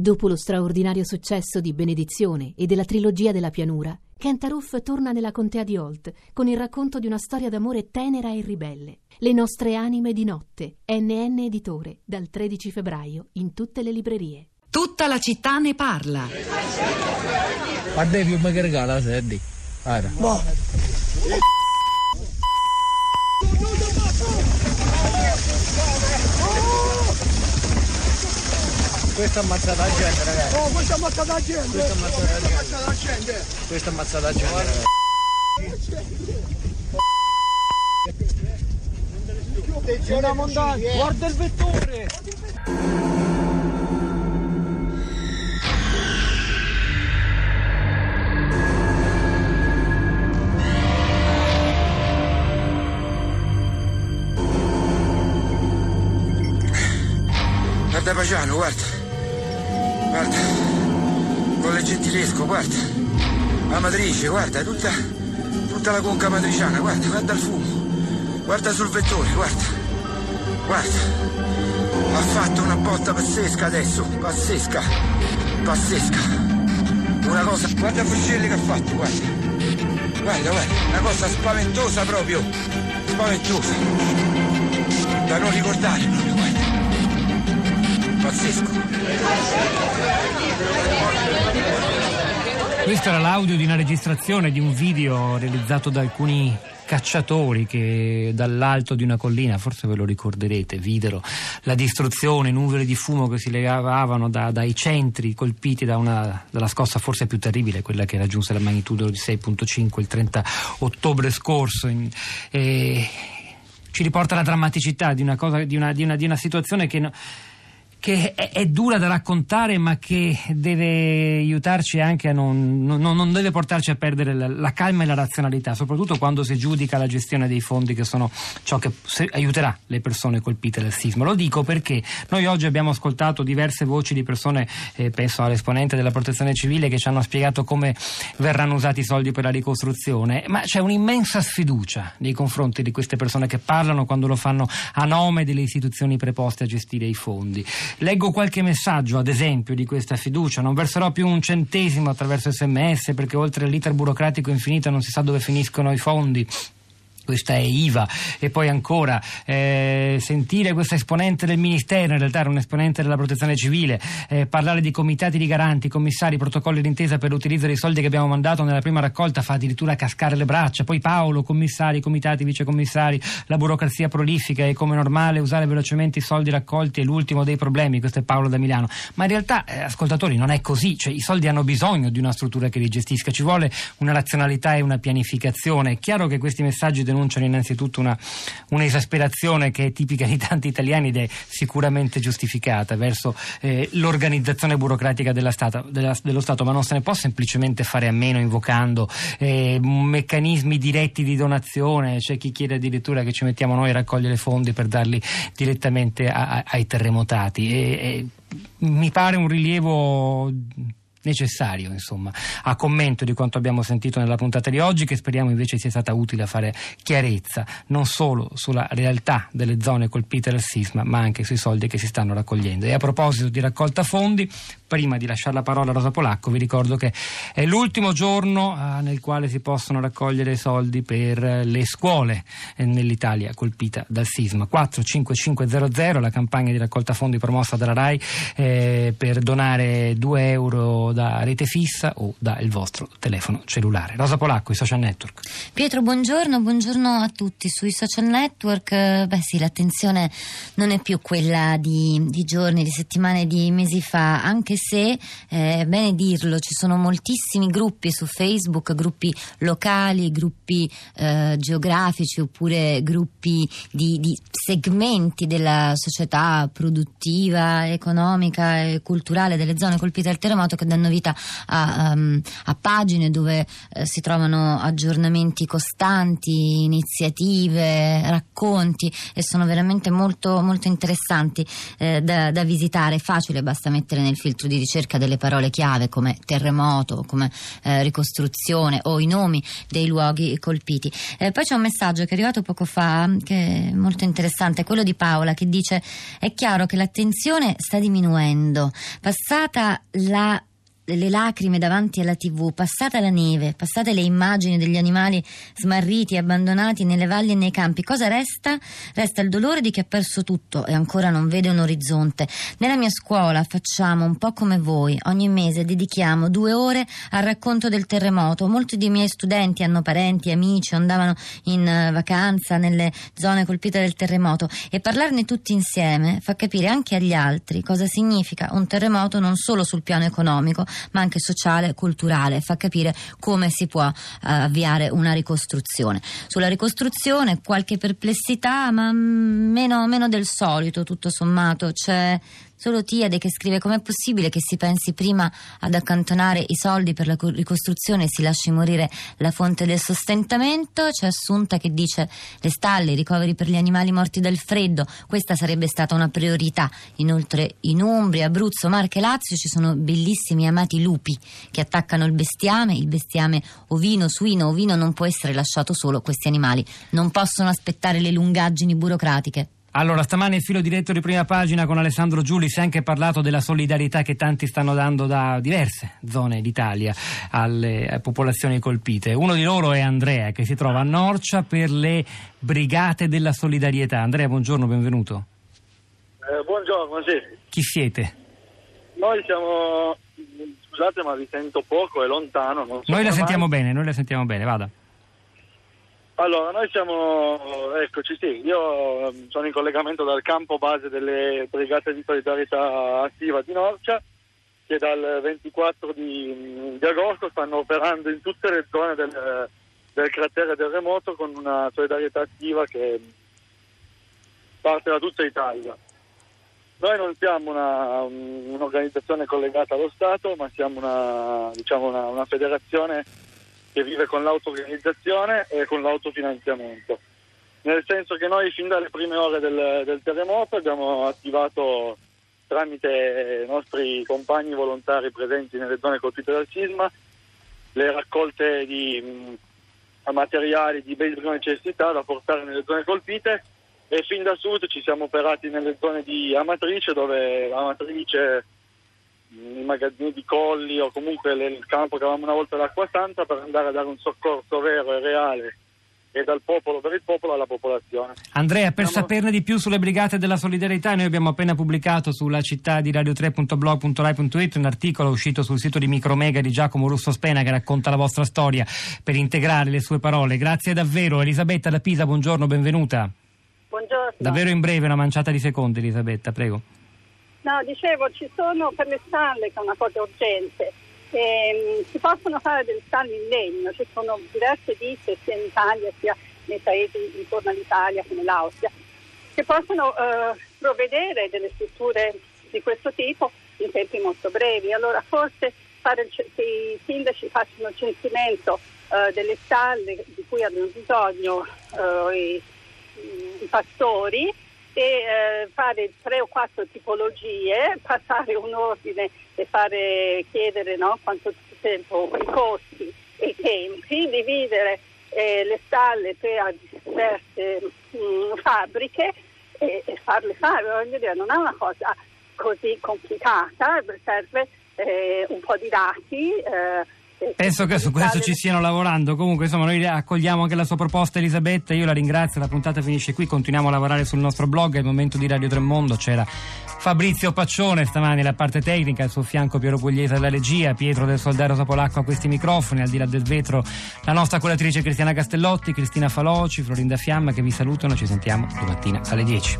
Dopo lo straordinario successo di Benedizione e della trilogia della pianura, Kentaruff torna nella contea di Holt con il racconto di una storia d'amore tenera e ribelle. Le nostre anime di notte, NN Editore, dal 13 febbraio in tutte le librerie. Tutta la città ne parla. A te più mi regala, senti. Guarda. Boh. Questo ammazza la gente, ragazzi. Oh, questo ammazza la gente! Questo ammazza la gente. Ammazza la gente! Questo ammazza la gente, ragazzi. Una montagna! Guarda il vettore! Guarda Paciano, guarda. Guarda. Con le gentilesco, guarda. La matrice, guarda, tutta, tutta la conca matriciana, guarda, guarda il fumo. Guarda sul vettore, guarda. Guarda. Ha fatto una botta pazzesca adesso, pazzesca. Pazzesca. Una cosa, guarda Fuscelli che ha fatto, guarda. Guarda, guarda, una cosa spaventosa proprio. Spaventosa. Da non ricordare proprio, guarda. Pazzesco. Questo era l'audio di una registrazione di un video realizzato da alcuni cacciatori che dall'alto di una collina, forse ve lo ricorderete, videro la distruzione, nuvole di fumo che si levavano da, dai centri colpiti da una, dalla scossa forse più terribile, quella che raggiunse la magnitudo di 6.5 il 30 ottobre scorso. Eh, ci riporta la drammaticità di una, cosa, di una, di una, di una situazione che... No, che è, è, dura da raccontare ma che deve aiutarci anche a non, non, non deve portarci a perdere la, la, calma e la razionalità, soprattutto quando si giudica la gestione dei fondi che sono ciò che aiuterà le persone colpite dal sisma. Lo dico perché noi oggi abbiamo ascoltato diverse voci di persone, eh, penso all'esponente della protezione civile, che ci hanno spiegato come verranno usati i soldi per la ricostruzione, ma c'è un'immensa sfiducia nei confronti di queste persone che parlano quando lo fanno a nome delle istituzioni preposte a gestire i fondi. Leggo qualche messaggio, ad esempio, di questa fiducia. Non verserò più un centesimo attraverso sms perché oltre all'iter burocratico infinito non si sa dove finiscono i fondi questa è IVA. E poi ancora eh, sentire questa esponente del Ministero, in realtà era un esponente della protezione civile, eh, parlare di comitati di garanti, commissari, protocolli d'intesa per l'utilizzo dei soldi che abbiamo mandato nella prima raccolta fa addirittura cascare le braccia, poi Paolo, commissari, comitati, vicecommissari, la burocrazia prolifica e come normale usare velocemente i soldi raccolti è l'ultimo dei problemi, questo è Paolo da Milano, ma in realtà eh, ascoltatori non è così, cioè, i soldi hanno bisogno di una struttura che li gestisca, ci vuole una razionalità e una pianificazione, è chiaro che questi messaggi denunciano denunciano innanzitutto una, un'esasperazione che è tipica di tanti italiani ed è sicuramente giustificata verso eh, l'organizzazione burocratica della Stato, della, dello Stato, ma non se ne può semplicemente fare a meno invocando eh, meccanismi diretti di donazione, c'è chi chiede addirittura che ci mettiamo noi a raccogliere fondi per darli direttamente a, a, ai terremotati. E, e, mi pare un rilievo necessario insomma, a commento di quanto abbiamo sentito nella puntata di oggi che speriamo invece sia stata utile a fare chiarezza non solo sulla realtà delle zone colpite dal sisma ma anche sui soldi che si stanno raccogliendo. E a proposito di raccolta fondi prima di lasciare la parola a Rosa Polacco vi ricordo che è l'ultimo giorno eh, nel quale si possono raccogliere soldi per le scuole eh, nell'Italia colpita dal sisma 45500 la campagna di raccolta fondi promossa dalla RAI eh, per donare 2 euro da rete fissa o dal vostro telefono cellulare. Rosa Polacco, i social network. Pietro, buongiorno, buongiorno a tutti. Sui social network, eh, beh sì, l'attenzione non è più quella di, di giorni, di settimane, di mesi fa, anche se, eh, è bene dirlo, ci sono moltissimi gruppi su Facebook, gruppi locali, gruppi eh, geografici oppure gruppi di, di segmenti della società produttiva, economica e culturale delle zone colpite dal terremoto che danno vita a, um, a pagine dove eh, si trovano aggiornamenti costanti, iniziative, racconti e sono veramente molto, molto interessanti eh, da, da, visitare. Facile, basta mettere nel filtro di ricerca delle parole chiave come terremoto, come eh, ricostruzione o i nomi dei luoghi colpiti. Eh, poi c'è un messaggio che è arrivato poco fa che è molto interessante, quello di Paola che dice è chiaro che l'attenzione sta diminuendo, passata la le lacrime davanti alla tv, passata la neve, passate le immagini degli animali smarriti, abbandonati nelle valli e nei campi, cosa resta? Resta il dolore di chi ha perso tutto e ancora non vede un orizzonte. Nella mia scuola facciamo un po' come voi, ogni mese dedichiamo due ore al racconto del terremoto. Molti dei miei studenti hanno parenti, amici, andavano in eh, vacanza nelle zone colpite dal terremoto e parlarne tutti insieme fa capire anche agli altri cosa significa un terremoto non solo sul piano economico, ma anche sociale, culturale, fa capire come si può uh, avviare una ricostruzione. Sulla ricostruzione qualche perplessità, ma meno, meno del solito, tutto sommato. C'è Solo Tiade che scrive com'è possibile che si pensi prima ad accantonare i soldi per la ricostruzione e si lasci morire la fonte del sostentamento. C'è Assunta che dice le stalle, i ricoveri per gli animali morti dal freddo, questa sarebbe stata una priorità. Inoltre in Umbria, Abruzzo, Marche e Lazio ci sono bellissimi amati lupi che attaccano il bestiame, il bestiame ovino, suino, ovino non può essere lasciato solo, questi animali non possono aspettare le lungaggini burocratiche. Allora, stamane il filo diretto di prima pagina con Alessandro Giuli si è anche parlato della solidarietà che tanti stanno dando da diverse zone d'Italia alle popolazioni colpite. Uno di loro è Andrea che si trova a Norcia per le Brigate della Solidarietà. Andrea, buongiorno, benvenuto. Eh, buongiorno, sì. Chi siete? Noi siamo, scusate ma vi sento poco, è lontano. So noi la sentiamo bene, noi la sentiamo bene, vada. Allora, noi siamo, eccoci sì, io ehm, sono in collegamento dal campo base delle Brigate di Solidarietà Attiva di Norcia che dal 24 di, di agosto stanno operando in tutte le zone del, del cratere terremoto con una solidarietà attiva che parte da tutta Italia. Noi non siamo una, un'organizzazione collegata allo Stato, ma siamo una, diciamo una, una federazione che vive con l'autoorganizzazione e con l'autofinanziamento. Nel senso che noi fin dalle prime ore del, del terremoto abbiamo attivato tramite i nostri compagni volontari presenti nelle zone colpite dal sisma le raccolte di mh, materiali di base prima necessità da portare nelle zone colpite e fin da sud ci siamo operati nelle zone di Amatrice dove Amatrice i magazzini di colli o comunque il campo che avevamo una volta l'acqua santa per andare a dare un soccorso vero e reale e dal popolo per il popolo alla popolazione. Andrea, per Siamo... saperne di più sulle Brigate della Solidarietà, noi abbiamo appena pubblicato sulla città di radio3.blog.rai.it un articolo uscito sul sito di Micromega di Giacomo Russo Spena che racconta la vostra storia per integrare le sue parole. Grazie davvero. Elisabetta da Pisa, buongiorno, benvenuta. Buongiorno. Davvero in breve, una manciata di secondi, Elisabetta, prego. No, dicevo, ci sono per le stalle, che è una cosa urgente, ehm, si possono fare delle stalle in legno, ci sono diverse ditte sia in Italia sia nei paesi intorno all'Italia come l'Austria, che possono eh, provvedere delle strutture di questo tipo in tempi molto brevi. Allora forse fare che i sindaci facciano il censimento eh, delle stalle di cui hanno bisogno eh, i, i pastori e eh, fare tre o quattro tipologie, passare un ordine e fare chiedere no, quanto tempo, i costi e i tempi, dividere eh, le stalle per diverse mh, mm, fabbriche e, e, farle fare. Dire, non è una cosa così complicata, serve eh, un po' di dati eh, Penso che su questo ci stiano lavorando. Comunque, insomma, noi accogliamo anche la sua proposta, Elisabetta. Io la ringrazio. La puntata finisce qui. Continuiamo a lavorare sul nostro blog. È il momento di Radio Tremondo. C'era Fabrizio Paccione stamani la parte tecnica, al suo fianco Piero Pugliese alla regia, Pietro del Soldaro Sapolacco a questi microfoni, al di là del vetro la nostra curatrice Cristiana Castellotti, Cristina Faloci, Florinda Fiamma che vi salutano. Ci sentiamo domattina alle 10.